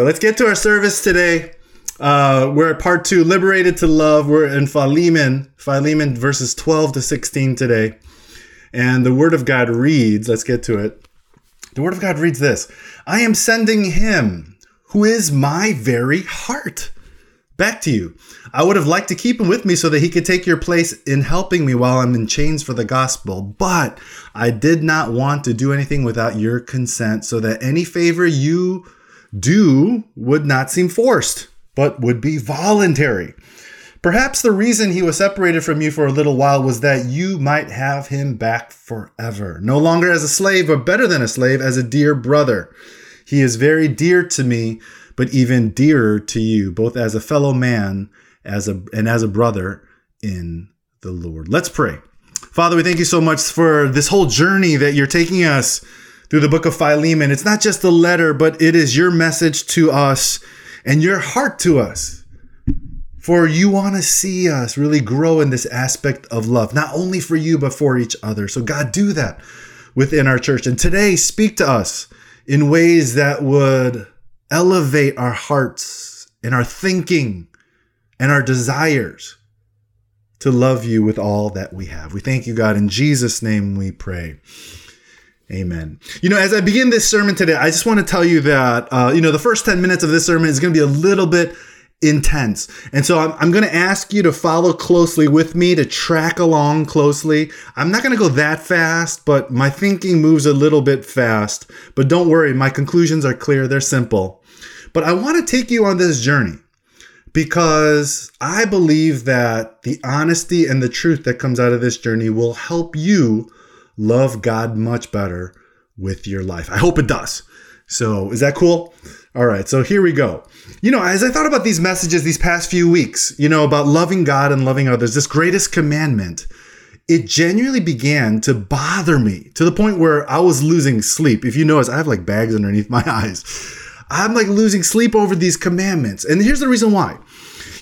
Let's get to our service today. Uh, we're at part two, liberated to love. We're in Philemon, Philemon verses 12 to 16 today. And the word of God reads, let's get to it. The word of God reads this I am sending him who is my very heart. Back to you. I would have liked to keep him with me so that he could take your place in helping me while I'm in chains for the gospel, but I did not want to do anything without your consent so that any favor you do would not seem forced, but would be voluntary. Perhaps the reason he was separated from you for a little while was that you might have him back forever, no longer as a slave, but better than a slave, as a dear brother. He is very dear to me, but even dearer to you, both as a fellow man as a and as a brother in the Lord. Let's pray. Father, we thank you so much for this whole journey that you're taking us through the book of Philemon. It's not just a letter, but it is your message to us and your heart to us. For you want to see us really grow in this aspect of love, not only for you, but for each other. So, God, do that within our church. And today, speak to us in ways that would elevate our hearts and our thinking and our desires to love you with all that we have. We thank you, God. In Jesus' name we pray. Amen. You know, as I begin this sermon today, I just want to tell you that, uh, you know, the first 10 minutes of this sermon is going to be a little bit intense. And so I'm, I'm going to ask you to follow closely with me, to track along closely. I'm not going to go that fast, but my thinking moves a little bit fast. But don't worry, my conclusions are clear, they're simple. But I want to take you on this journey because I believe that the honesty and the truth that comes out of this journey will help you love God much better with your life. I hope it does. So, is that cool? All right, so here we go. You know, as I thought about these messages these past few weeks, you know, about loving God and loving others, this greatest commandment, it genuinely began to bother me to the point where I was losing sleep. If you notice, I have like bags underneath my eyes. I'm like losing sleep over these commandments. And here's the reason why.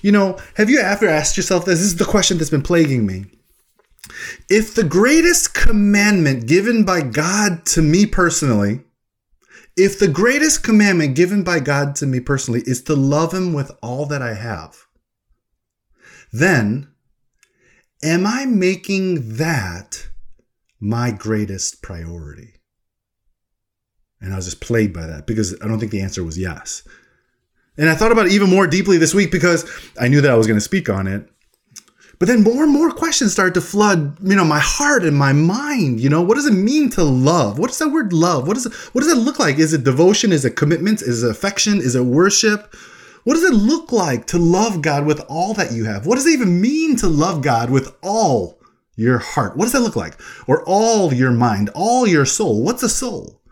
You know, have you ever asked yourself this? This is the question that's been plaguing me. If the greatest commandment given by God to me personally, if the greatest commandment given by God to me personally is to love Him with all that I have, then am I making that my greatest priority? And I was just plagued by that because I don't think the answer was yes. And I thought about it even more deeply this week because I knew that I was going to speak on it. But then more and more questions start to flood, you know, my heart and my mind. You know, what does it mean to love? What is that word love? What does it, what does it look like? Is it devotion? Is it commitment? Is it affection? Is it worship? What does it look like to love God with all that you have? What does it even mean to love God with all your heart? What does that look like? Or all your mind, all your soul? What's a soul?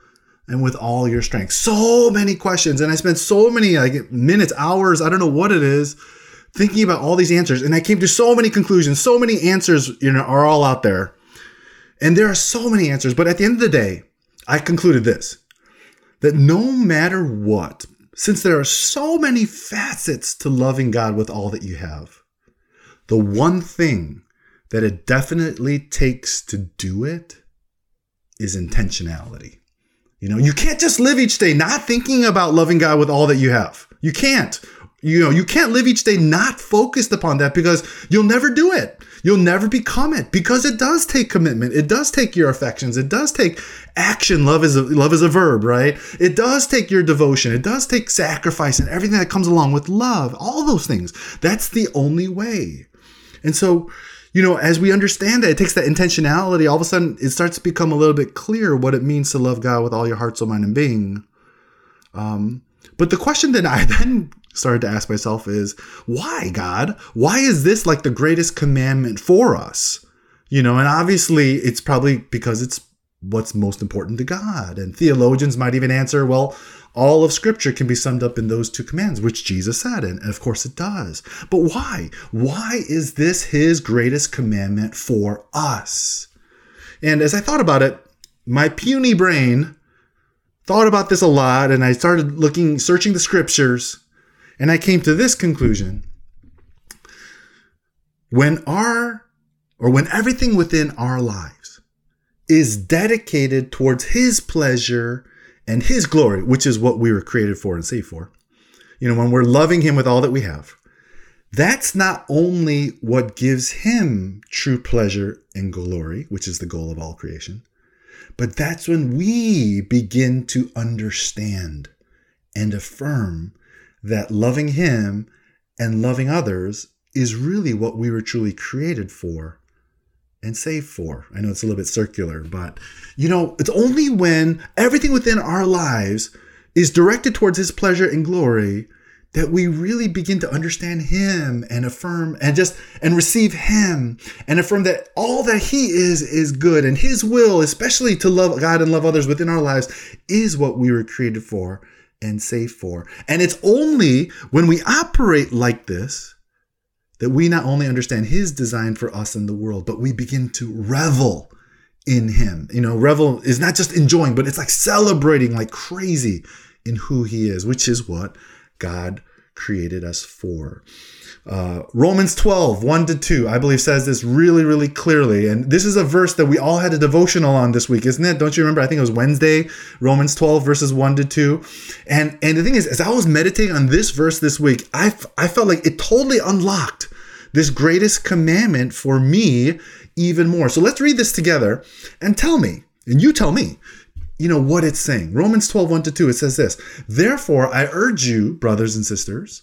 And with all your strength. So many questions. And I spent so many like minutes, hours, I don't know what it is thinking about all these answers and I came to so many conclusions. So many answers, you know, are all out there. And there are so many answers, but at the end of the day, I concluded this that no matter what, since there are so many facets to loving God with all that you have, the one thing that it definitely takes to do it is intentionality. You know, you can't just live each day not thinking about loving God with all that you have. You can't you know, you can't live each day not focused upon that because you'll never do it. You'll never become it because it does take commitment. It does take your affections. It does take action. Love is a, love is a verb, right? It does take your devotion. It does take sacrifice and everything that comes along with love. All those things. That's the only way. And so, you know, as we understand that, it takes that intentionality. All of a sudden, it starts to become a little bit clear what it means to love God with all your heart, soul, mind, and being. Um, but the question that I then started to ask myself is why, God? Why is this like the greatest commandment for us? You know, and obviously it's probably because it's what's most important to God. And theologians might even answer, well, all of scripture can be summed up in those two commands, which Jesus said. And of course it does. But why? Why is this his greatest commandment for us? And as I thought about it, my puny brain thought about this a lot and I started looking, searching the scriptures, and I came to this conclusion. When our, or when everything within our lives is dedicated towards His pleasure and His glory, which is what we were created for and saved for, you know, when we're loving Him with all that we have, that's not only what gives Him true pleasure and glory, which is the goal of all creation, but that's when we begin to understand and affirm that loving Him and loving others is really what we were truly created for and saved for. I know it's a little bit circular, but you know, it's only when everything within our lives is directed towards His pleasure and glory that we really begin to understand him and affirm and just and receive him and affirm that all that he is is good and his will especially to love god and love others within our lives is what we were created for and saved for and it's only when we operate like this that we not only understand his design for us in the world but we begin to revel in him you know revel is not just enjoying but it's like celebrating like crazy in who he is which is what God created us for. Uh, Romans 12, 1 to 2, I believe says this really, really clearly. And this is a verse that we all had a devotional on this week, isn't it? Don't you remember? I think it was Wednesday, Romans 12, verses 1 to 2. And and the thing is, as I was meditating on this verse this week, I, I felt like it totally unlocked this greatest commandment for me even more. So let's read this together and tell me, and you tell me, you know what it's saying. Romans 12, 1 to 2, it says this Therefore, I urge you, brothers and sisters,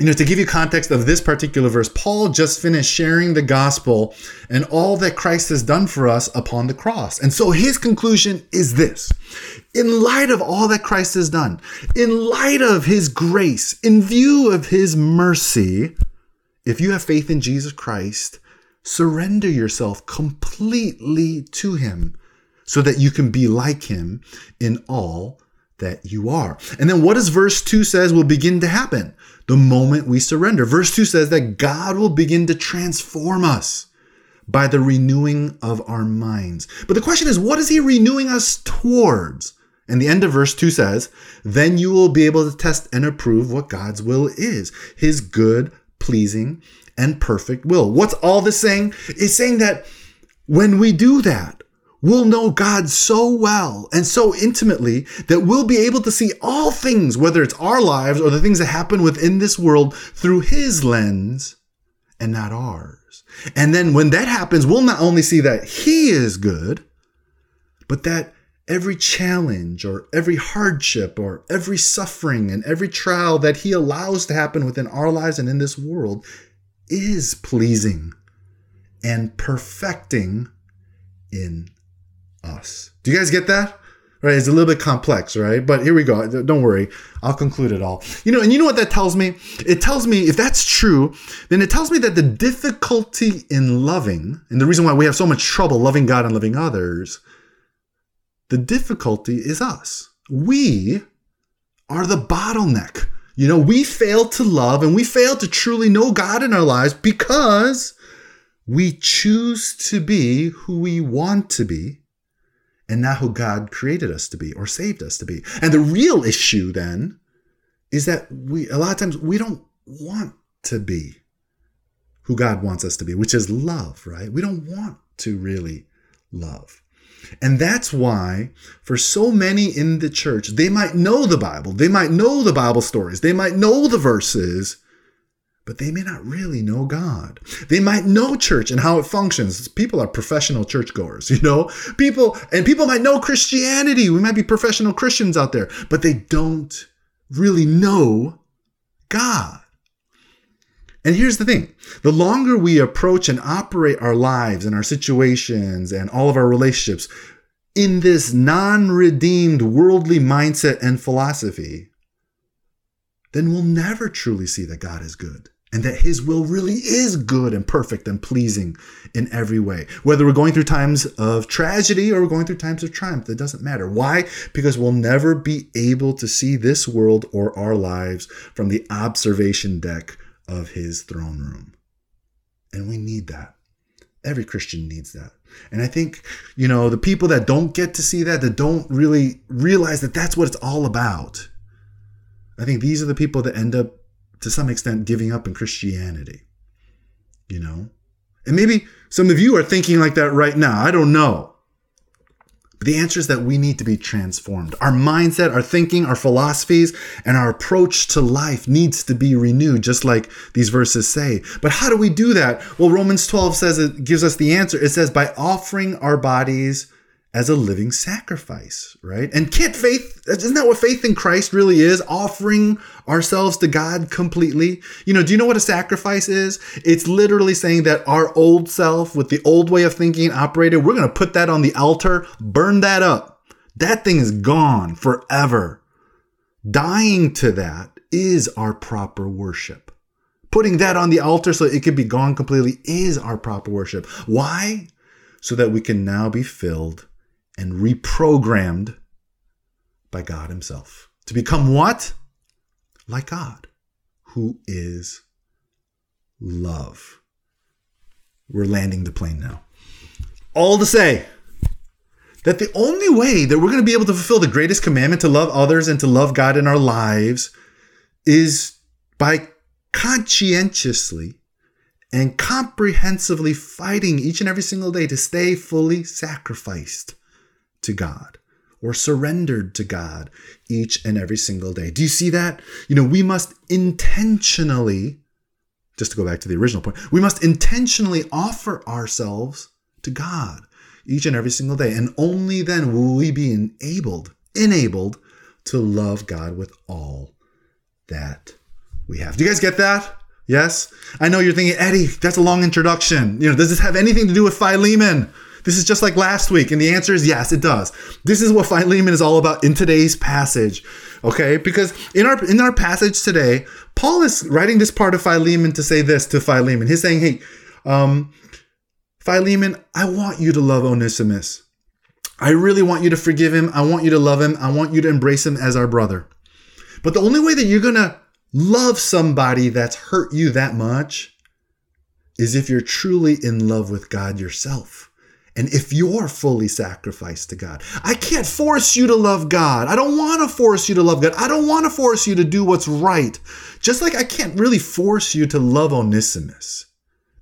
you know, to give you context of this particular verse, Paul just finished sharing the gospel and all that Christ has done for us upon the cross. And so his conclusion is this In light of all that Christ has done, in light of his grace, in view of his mercy, if you have faith in Jesus Christ, surrender yourself completely to him so that you can be like him in all that you are. And then what does verse 2 says will begin to happen the moment we surrender? Verse 2 says that God will begin to transform us by the renewing of our minds. But the question is, what is he renewing us towards? And the end of verse 2 says, Then you will be able to test and approve what God's will is, his good, pleasing, and perfect will. What's all this saying? It's saying that when we do that, we'll know God so well and so intimately that we'll be able to see all things, whether it's our lives or the things that happen within this world, through His lens and not ours. And then when that happens, we'll not only see that He is good, but that every challenge or every hardship or every suffering and every trial that He allows to happen within our lives and in this world is pleasing and perfecting in us. Do you guys get that? Right, it's a little bit complex, right? But here we go. Don't worry, I'll conclude it all. You know, and you know what that tells me? It tells me if that's true, then it tells me that the difficulty in loving, and the reason why we have so much trouble loving God and loving others, the difficulty is us. We are the bottleneck. You know, we fail to love and we fail to truly know God in our lives because we choose to be who we want to be and not who God created us to be or saved us to be. And the real issue then is that we, a lot of times, we don't want to be who God wants us to be, which is love, right? We don't want to really love. And that's why, for so many in the church, they might know the Bible, they might know the Bible stories, they might know the verses, but they may not really know God. They might know church and how it functions. People are professional churchgoers, you know? People and people might know Christianity. We might be professional Christians out there, but they don't really know God. And here's the thing the longer we approach and operate our lives and our situations and all of our relationships in this non redeemed worldly mindset and philosophy, then we'll never truly see that God is good and that his will really is good and perfect and pleasing in every way. Whether we're going through times of tragedy or we're going through times of triumph, it doesn't matter. Why? Because we'll never be able to see this world or our lives from the observation deck of his throne room. And we need that. Every Christian needs that. And I think, you know, the people that don't get to see that, that don't really realize that that's what it's all about, I think these are the people that end up, to some extent, giving up in Christianity. You know? And maybe some of you are thinking like that right now. I don't know. But the answer is that we need to be transformed. Our mindset, our thinking, our philosophies, and our approach to life needs to be renewed, just like these verses say. But how do we do that? Well, Romans 12 says it gives us the answer. It says, by offering our bodies as a living sacrifice, right? And can't faith, isn't that what faith in Christ really is? Offering ourselves to God completely. You know, do you know what a sacrifice is? It's literally saying that our old self with the old way of thinking operated, we're going to put that on the altar, burn that up. That thing is gone forever. Dying to that is our proper worship. Putting that on the altar so it can be gone completely is our proper worship. Why? So that we can now be filled and reprogrammed by God Himself to become what? Like God, who is love. We're landing the plane now. All to say that the only way that we're going to be able to fulfill the greatest commandment to love others and to love God in our lives is by conscientiously and comprehensively fighting each and every single day to stay fully sacrificed to God or surrendered to God each and every single day. Do you see that? You know, we must intentionally, just to go back to the original point, we must intentionally offer ourselves to God each and every single day. And only then will we be enabled, enabled to love God with all that we have. Do you guys get that? Yes? I know you're thinking, Eddie, that's a long introduction. You know, does this have anything to do with Philemon? This is just like last week. And the answer is yes, it does. This is what Philemon is all about in today's passage. Okay? Because in our in our passage today, Paul is writing this part of Philemon to say this to Philemon. He's saying, hey, um, Philemon, I want you to love Onesimus. I really want you to forgive him. I want you to love him. I want you to embrace him as our brother. But the only way that you're to love somebody that's hurt you that much is if you're truly in love with God yourself. And if you're fully sacrificed to God, I can't force you to love God. I don't want to force you to love God. I don't want to force you to do what's right. Just like I can't really force you to love Onesimus.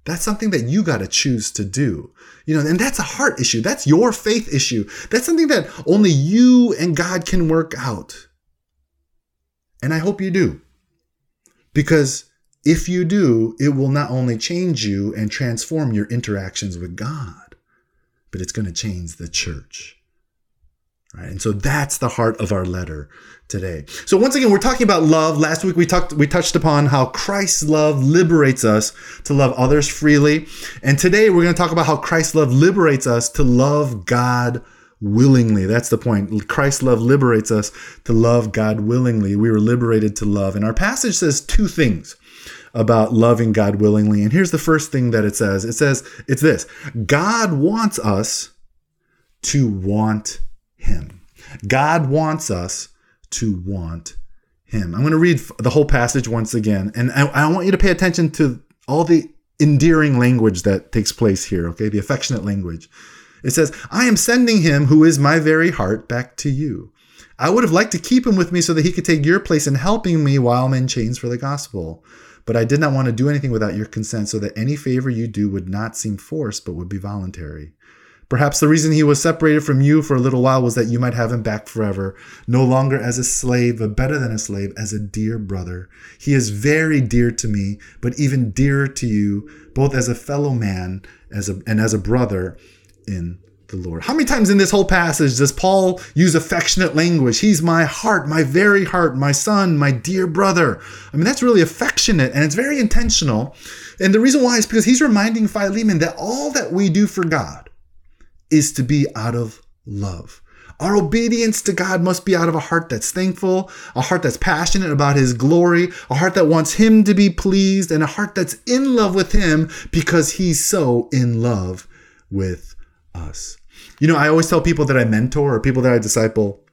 That's something that you got to choose to do. You know, and that's a heart issue. That's your faith issue. That's something that only you and God can work out. And I hope you do. Because if you do, it will not only change you and transform your interactions with God, but it's going to change the church. Right? And so that's the heart of our letter today. So once again, we're talking about love. Last week we talked we touched upon how Christ's love liberates us to love others freely. And today we're going to talk about how Christ's love liberates us to love God willingly. That's the point. Christ's love liberates us to love God willingly. We were liberated to love. And our passage says two things about loving God willingly. And here's the first thing that it says it says, it's this God wants us to want Him. God wants us to want Him. I'm going to read the whole passage once again. And I, I want you to pay attention to all the endearing language that takes place here, okay? The affectionate language. It says, I am sending him who is my very heart back to you. I would have liked to keep him with me so that he could take your place in helping me while I'm in chains for the gospel. But I did not want to do anything without your consent, so that any favor you do would not seem forced, but would be voluntary. Perhaps the reason he was separated from you for a little while was that you might have him back forever, no longer as a slave, but better than a slave, as a dear brother. He is very dear to me, but even dearer to you, both as a fellow man as a, and as a brother in the Lord. How many times in this whole passage does Paul use affectionate language? He's my heart, my very heart, my son, my dear brother. I mean, that's really affectionate and it's very intentional. And the reason why is because he's reminding Philemon that all that we do for God is to be out of love. Our obedience to God must be out of a heart that's thankful, a heart that's passionate about His glory, a heart that wants Him to be pleased, and a heart that's in love with Him because He's so in love with us. You know, I always tell people that I mentor or people that I disciple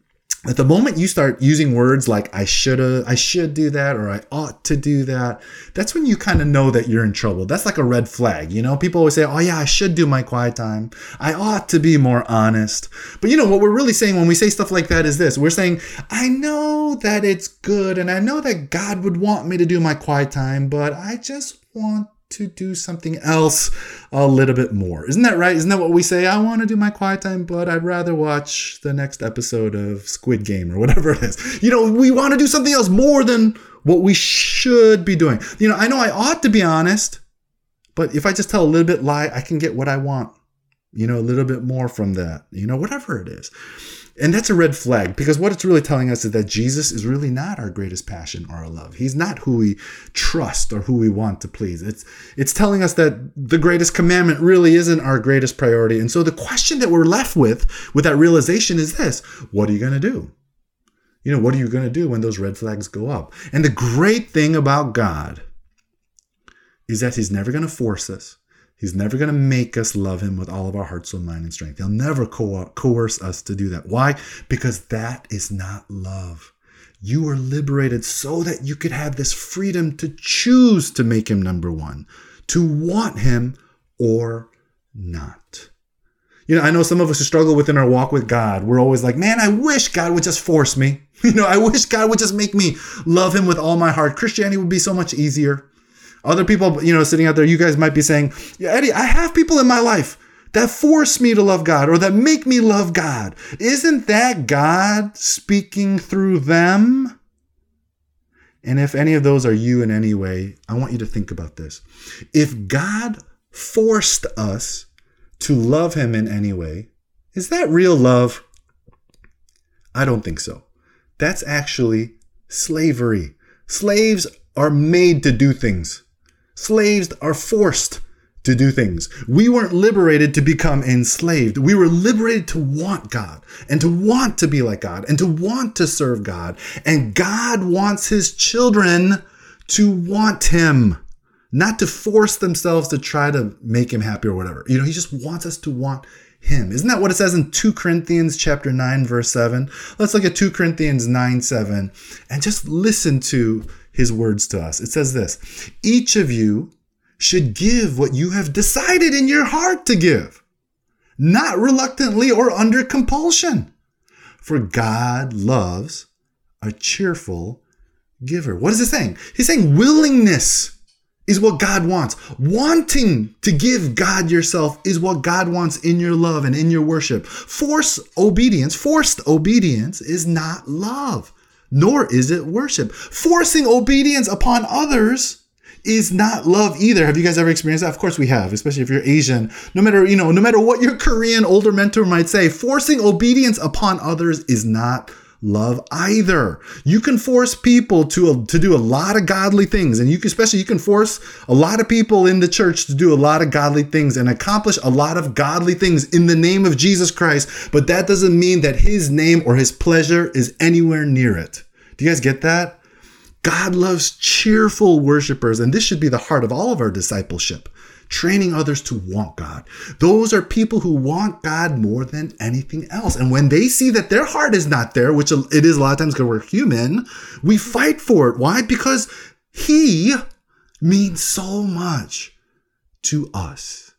at the moment you start using words like I should I should do that or I ought to do that, that's when you kind of know that you're in trouble. That's like a red flag. You know, people always say, "Oh yeah, I should do my quiet time. I ought to be more honest." But you know what we're really saying when we say stuff like that is this. We're saying, "I know that it's good and I know that God would want me to do my quiet time, but I just want to do something else a little bit more. Isn't that right? Isn't that what we say? I want to do my quiet time, but I'd rather watch the next episode of Squid Game or whatever it is. You know, we want to do something else more than what we should be doing. You know, I know I ought to be honest, but if I just tell a little bit lie, I can get what I want. You know, a little bit more from that, you know, whatever it is. And that's a red flag because what it's really telling us is that Jesus is really not our greatest passion or our love. He's not who we trust or who we want to please. It's it's telling us that the greatest commandment really isn't our greatest priority. And so the question that we're left with with that realization is this, what are you going to do? You know, what are you going to do when those red flags go up? And the great thing about God is that he's never going to force us. He's never going to make us love him with all of our heart, soul, mind, and strength. He'll never co- coerce us to do that. Why? Because that is not love. You were liberated so that you could have this freedom to choose to make him number one, to want him or not. You know, I know some of us who struggle within our walk with God. We're always like, man, I wish God would just force me. You know, I wish God would just make me love him with all my heart. Christianity would be so much easier. Other people, you know, sitting out there, you guys might be saying, yeah, Eddie, I have people in my life that force me to love God or that make me love God. Isn't that God speaking through them? And if any of those are you in any way, I want you to think about this. If God forced us to love Him in any way, is that real love? I don't think so. That's actually slavery. Slaves are made to do things. Slaves are forced to do things. We weren't liberated to become enslaved. We were liberated to want God and to want to be like God and to want to serve God. And God wants his children to want him, not to force themselves to try to make him happy or whatever. You know, he just wants us to want him. Isn't that what it says in 2 Corinthians chapter 9 verse 7? Let's look at 2 Corinthians 9 7 and just listen to his words to us. It says this Each of you should give what you have decided in your heart to give, not reluctantly or under compulsion. For God loves a cheerful giver. What is it saying? He's saying willingness is what God wants. Wanting to give God yourself is what God wants in your love and in your worship. Force obedience, forced obedience is not love nor is it worship. Forcing obedience upon others is not love either. Have you guys ever experienced that? Of course we have, especially if you're Asian. No matter, you know, no matter what your Korean older mentor might say, forcing obedience upon others is not love either. You can force people to to do a lot of godly things, and you can, especially you can force a lot of people in the church to do a lot of godly things and accomplish a lot of godly things in the name of Jesus Christ. But that doesn't mean that His name or His pleasure is anywhere near it. Do you guys get that? God loves cheerful worshipers, and this should be the heart of all of our discipleship training others to want God. Those are people who want God more than anything else. And when they see that their heart is not there, which it is a lot of times because we're human, we fight for it. Why? Because He means so much to us.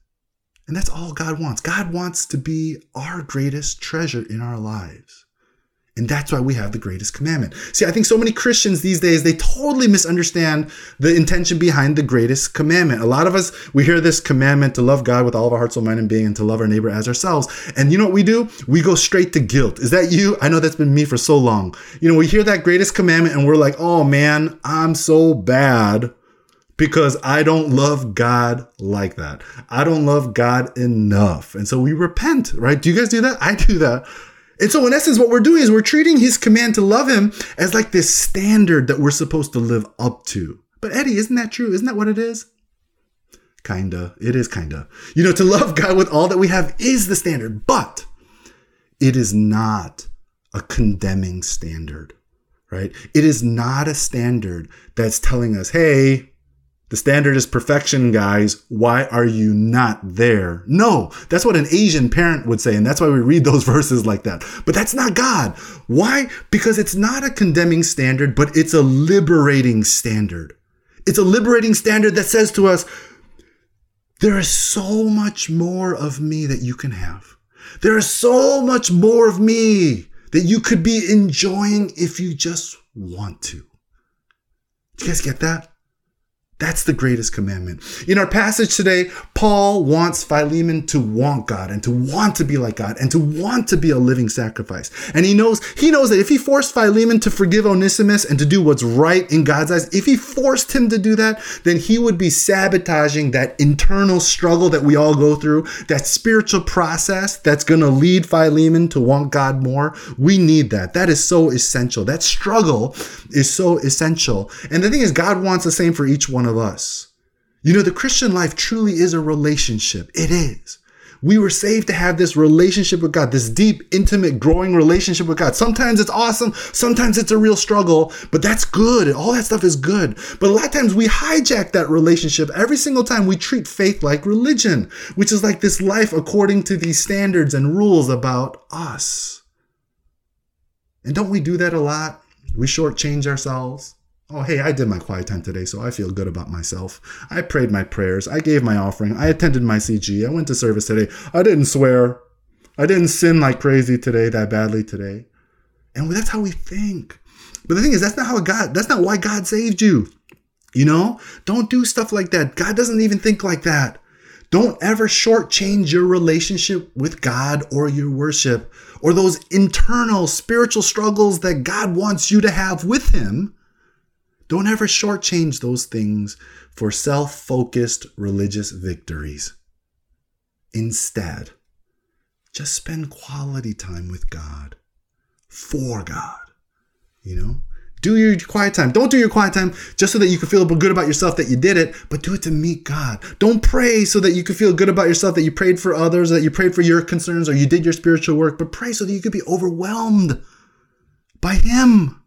And that's all God wants. God wants to be our greatest treasure in our lives. And that's why we have the greatest commandment. See, I think so many Christians these days, they totally misunderstand the intention behind the greatest commandment. A lot of us, we hear this commandment to love God with all of our heart, soul, mind, and being, and to love our neighbor as ourselves. And you know what we do? We go straight to guilt. Is that you? I know that's been me for so long. You know, we hear that greatest commandment and we're like, oh man, I'm so bad because I don't love God like that. I don't love God enough. And so we repent, right? Do you guys do that? I do that. And so, in essence, what we're doing is we're treating his command to love him as like this standard that we're supposed to live up to. But, Eddie, isn't that true? Isn't that what it is? Kinda. It is kinda. You know, to love God with all that we have is the standard, but it is not a condemning standard, right? It is not a standard that's telling us, hey, The standard is perfection, guys. Why are you not there? No, that's what an Asian parent would say. And that's why we read those verses like that. But that's not God. Why? Because it's not a condemning standard, but it's a liberating standard. It's a liberating standard that says to us, there is so much more of me that you can have. There is so much more of me that you could be enjoying if you just want to. Do you guys get that? That's the greatest commandment. In our passage today, Paul wants Philemon to want God and to want to be like God and to want to be a living sacrifice. And he knows, he knows that if he forced Philemon to forgive Onesimus and to do what's right in God's eyes, if he forced him to do that, then he would be sabotaging that internal struggle that we all go through, that spiritual process that's going to lead Philemon to want God more. We need that. That is so essential. That struggle is so essential. And the thing is, God wants the same for each one of us. You know, the Christian life truly is a relationship. It is. We were saved to have this relationship with God, this deep, intimate, growing relationship with God. Sometimes it's awesome, sometimes it's a real struggle, but that's good. All that stuff is good. But a lot of times we hijack that relationship every single time we treat faith like religion, which is like this life according to these standards and rules about us. And don't we do that a lot? We shortchange ourselves. Oh, hey, I did my quiet time today, so I feel good about myself. I prayed my prayers. I gave my offering. I attended my CG. I went to service today. I didn't swear. I didn't sin like crazy today, that badly today. And that's how we think. But the thing is, that's not how God, that's not why God saved you. You know, don't do stuff like that. God doesn't even think like that. Don't ever shortchange your relationship with God or your worship or those internal spiritual struggles that God wants you to have with Him don't ever shortchange those things for self focused religious victories. Instead, just spend quality time with God, for God. You know? Do your quiet time. Don't do your quiet time just so that you can feel good about yourself that you did it, but do it to meet God. Don't pray so that you can feel good about yourself that you prayed for others, that you prayed for your concerns, or you did your spiritual work, but pray so that you could be overwhelmed by Him.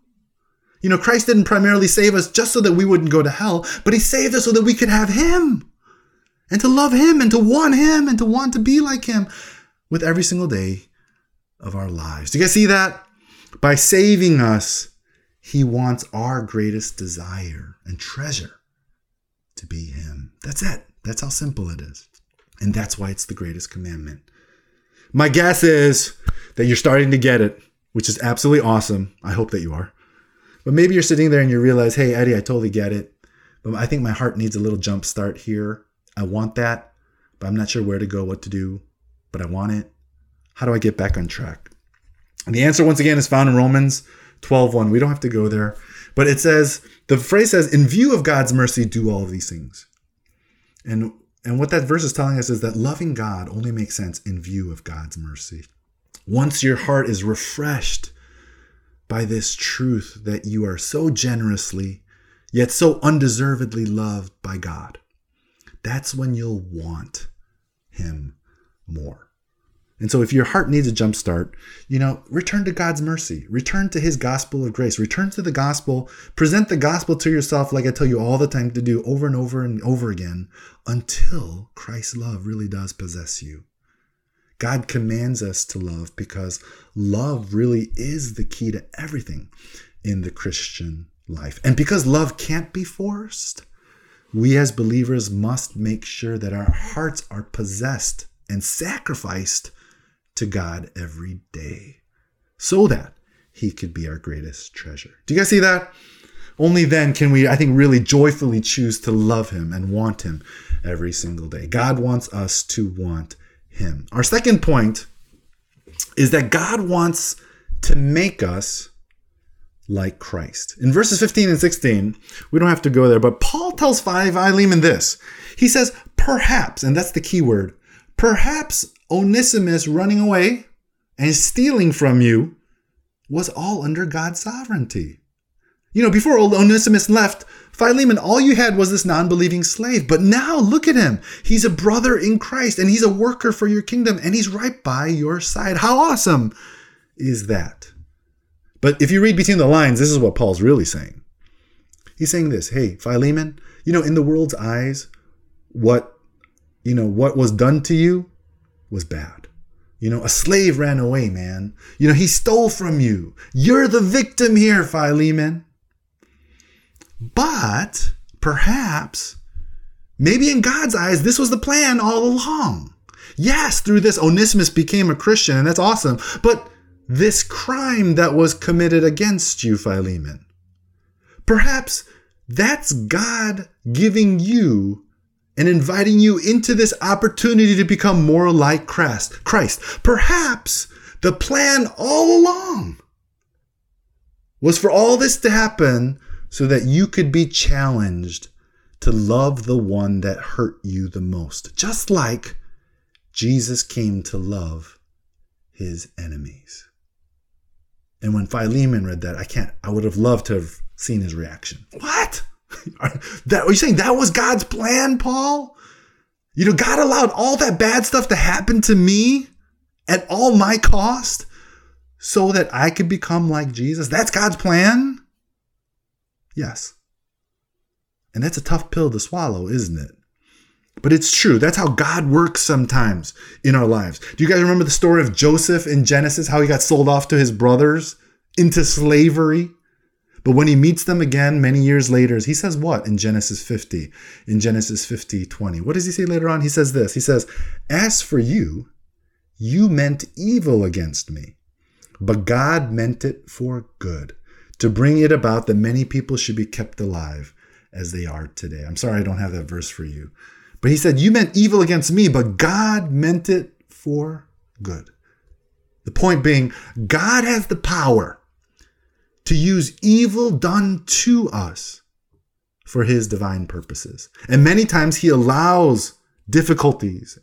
You know, Christ didn't primarily save us just so that we wouldn't go to hell, but He saved us so that we could have Him and to love Him and to want Him and to want to be like Him with every single day of our lives. Do you guys see that? By saving us, He wants our greatest desire and treasure to be Him. That's it. That's how simple it is. And that's why it's the greatest commandment. My guess is that you're starting to get it, which is absolutely awesome. I hope that you are. But maybe you're sitting there and you realize, hey, Eddie, I totally get it. But I think my heart needs a little jump start here. I want that, but I'm not sure where to go, what to do, but I want it. How do I get back on track? And the answer, once again, is found in Romans 12 1. We don't have to go there. But it says, the phrase says, in view of God's mercy, do all of these things. And and what that verse is telling us is that loving God only makes sense in view of God's mercy. Once your heart is refreshed by this truth that you are so generously, yet so undeservedly loved by God. That's when you'll want Him more. And so, if your heart needs a jump start, you know, return to God's mercy, return to His gospel of grace, return to the gospel, present the gospel to yourself, like I tell you all the time to do over and over and over again, until Christ's love really does possess you. God commands us to love because love really is the key to everything in the Christian life. And because love can't be forced, we as believers must make sure that our hearts are possessed and sacrificed to God every day so that He could be our greatest treasure. Do you guys see that? Only then can we, I think, really joyfully choose to love Him and want Him every single day. God wants us to want him. Our second point is that God wants to make us like Christ. In verses 15 and 16, we don't have to go there, but Paul tells Philemon this. He says, perhaps, and that's the key word, perhaps Onesimus running away and stealing from you was all under God's sovereignty. You know, before Onesimus left, Philemon, all you had was this non believing slave. But now look at him. He's a brother in Christ and he's a worker for your kingdom and he's right by your side. How awesome is that? But if you read between the lines, this is what Paul's really saying. He's saying this Hey, Philemon, You know, in the world's eyes, what you know, what was done to you was bad. You know, a slave ran away, man. You know, he stole from you. You're the victim here, Philemon. But perhaps, maybe in God's eyes, this was the plan all along. Yes, through this, Onesimus became a Christian, and that's awesome. But this crime that was committed against you, Philemon, perhaps that's God giving you and inviting you into this opportunity to become more like Christ. Christ. Perhaps the plan all along was for all this to happen so that you could be challenged to love the one that hurt you the most, just like Jesus came to love his enemies. And when Philemon read that, I can't, I would have loved to have seen his reaction. What? that are you saying that was God's plan, Paul? You know, God allowed all that bad stuff to happen to me at all my cost so that I could become like Jesus. That's God's plan? Yes. And that's a tough pill to swallow, isn't it? But it's true. That's how God works sometimes in our lives. Do you guys remember the story of Joseph in Genesis, how he got sold off to his brothers into slavery? But when he meets them again many years later, he says what in Genesis 50? In Genesis 50, 20. What does he say later on? He says this He says, As for you, you meant evil against me, but God meant it for good, to bring it about that many people should be kept alive as they are today. I'm sorry I don't have that verse for you. But he said, You meant evil against me, but God meant it for good. The point being, God has the power to use evil done to us for his divine purposes. And many times he allows difficulties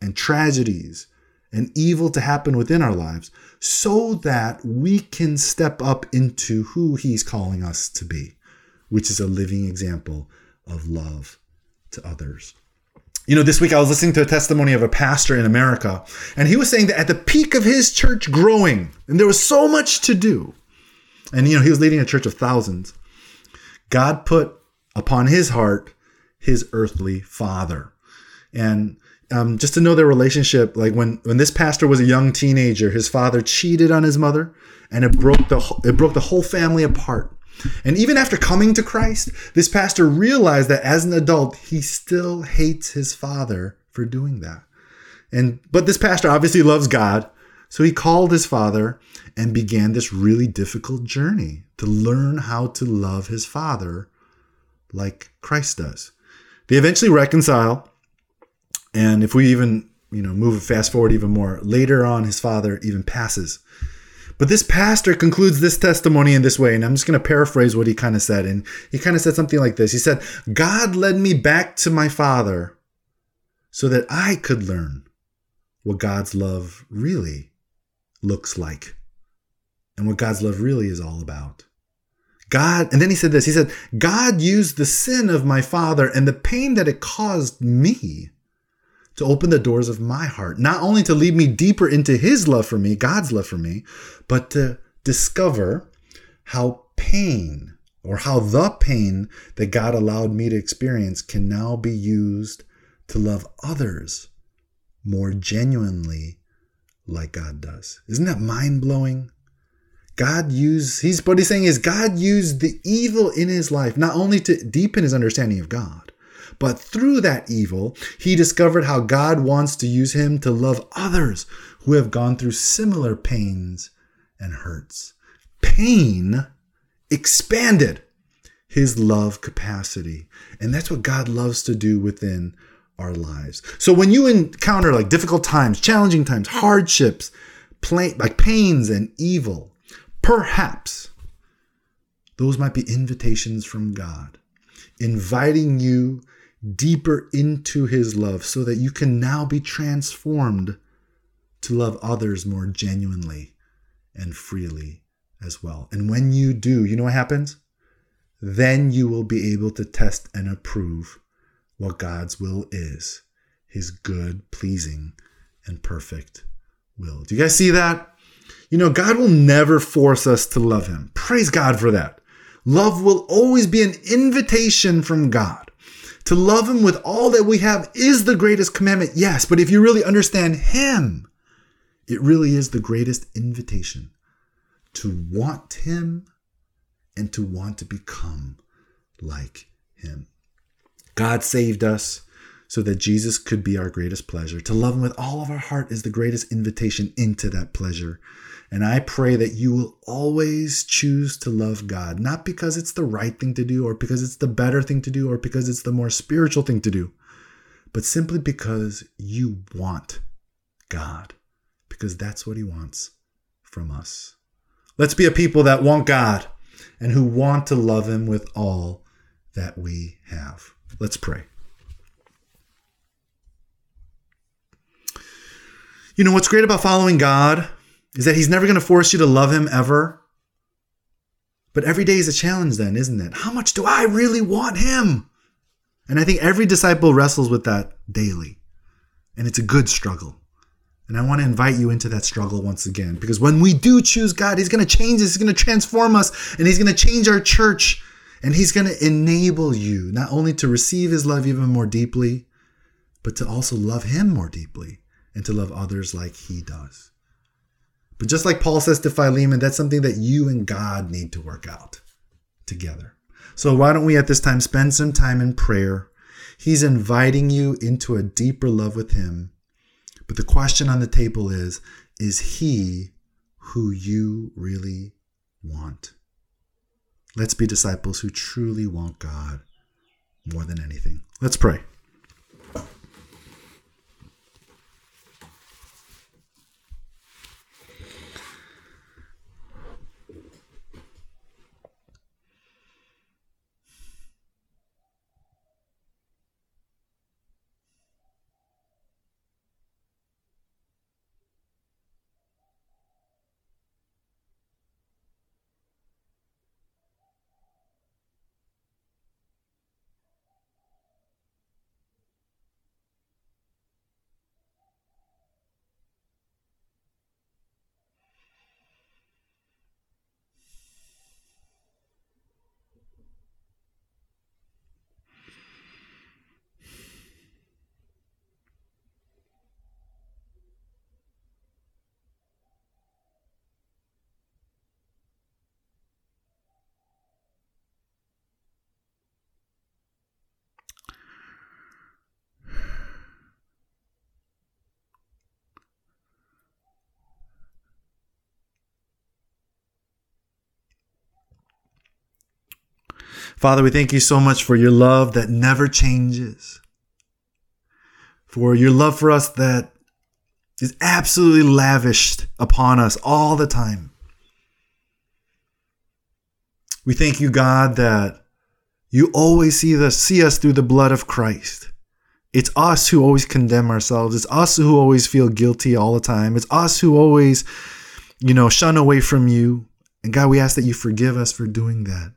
and tragedies and evil to happen within our lives so that we can step up into who he's calling us to be, which is a living example of love to others. You know, this week I was listening to a testimony of a pastor in America, and he was saying that at the peak of his church growing, and there was so much to do, and you know, he was leading a church of thousands. God put upon his heart his earthly father. And um, just to know their relationship, like when when this pastor was a young teenager, his father cheated on his mother, and it broke the it broke the whole family apart. And even after coming to Christ, this pastor realized that as an adult, he still hates his father for doing that. And but this pastor obviously loves God, so he called his father and began this really difficult journey to learn how to love his father like Christ does. They eventually reconcile. And if we even, you know, move fast forward even more, later on his father even passes. But this pastor concludes this testimony in this way, and I'm just going to paraphrase what he kind of said. And he kind of said something like this He said, God led me back to my father so that I could learn what God's love really looks like and what God's love really is all about. God, and then he said this He said, God used the sin of my father and the pain that it caused me to open the doors of my heart, not only to lead me deeper into his love for me, God's love for me, but to discover how pain or how the pain that God allowed me to experience can now be used to love others more genuinely like God does. Isn't that mind blowing? God used, he's what he's saying is God used the evil in his life not only to deepen his understanding of God, but through that evil, he discovered how God wants to use him to love others who have gone through similar pains and hurts. Pain expanded his love capacity. And that's what God loves to do within our lives. So when you encounter like difficult times, challenging times, hardships, like pains and evil, Perhaps those might be invitations from God, inviting you deeper into His love so that you can now be transformed to love others more genuinely and freely as well. And when you do, you know what happens? Then you will be able to test and approve what God's will is His good, pleasing, and perfect will. Do you guys see that? You know, God will never force us to love Him. Praise God for that. Love will always be an invitation from God. To love Him with all that we have is the greatest commandment, yes, but if you really understand Him, it really is the greatest invitation to want Him and to want to become like Him. God saved us so that Jesus could be our greatest pleasure. To love Him with all of our heart is the greatest invitation into that pleasure. And I pray that you will always choose to love God, not because it's the right thing to do or because it's the better thing to do or because it's the more spiritual thing to do, but simply because you want God, because that's what He wants from us. Let's be a people that want God and who want to love Him with all that we have. Let's pray. You know what's great about following God is that he's never going to force you to love him ever. But every day is a challenge, then, isn't it? How much do I really want him? And I think every disciple wrestles with that daily. And it's a good struggle. And I want to invite you into that struggle once again. Because when we do choose God, He's going to change us, He's going to transform us, and He's going to change our church. And He's going to enable you not only to receive His love even more deeply, but to also love Him more deeply and to love others like He does. But just like Paul says to Philemon, that's something that you and God need to work out together. So why don't we at this time spend some time in prayer? He's inviting you into a deeper love with Him. But the question on the table is Is He who you really want? Let's be disciples who truly want God more than anything. Let's pray. Father, we thank you so much for your love that never changes, for your love for us that is absolutely lavished upon us all the time. We thank you, God, that you always see us, see us through the blood of Christ. It's us who always condemn ourselves. It's us who always feel guilty all the time. It's us who always, you know, shun away from you. And God, we ask that you forgive us for doing that.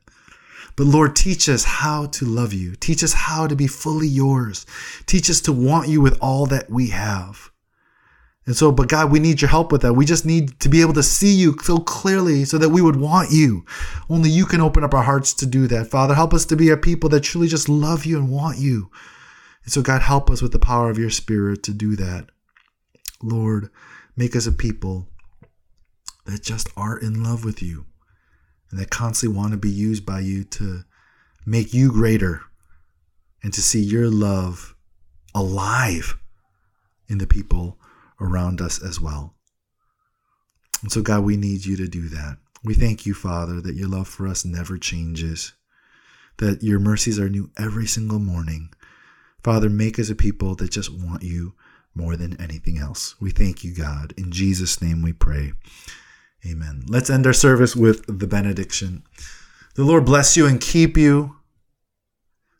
But Lord, teach us how to love you. Teach us how to be fully yours. Teach us to want you with all that we have. And so, but God, we need your help with that. We just need to be able to see you so clearly so that we would want you. Only you can open up our hearts to do that. Father, help us to be a people that truly just love you and want you. And so, God, help us with the power of your spirit to do that. Lord, make us a people that just are in love with you and that constantly want to be used by you to make you greater and to see your love alive in the people around us as well. And so, God, we need you to do that. We thank you, Father, that your love for us never changes, that your mercies are new every single morning. Father, make us a people that just want you more than anything else. We thank you, God. In Jesus' name we pray. Amen. Let's end our service with the benediction. The Lord bless you and keep you.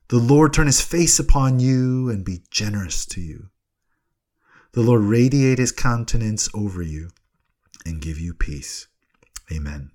The Lord turn his face upon you and be generous to you. The Lord radiate his countenance over you and give you peace. Amen.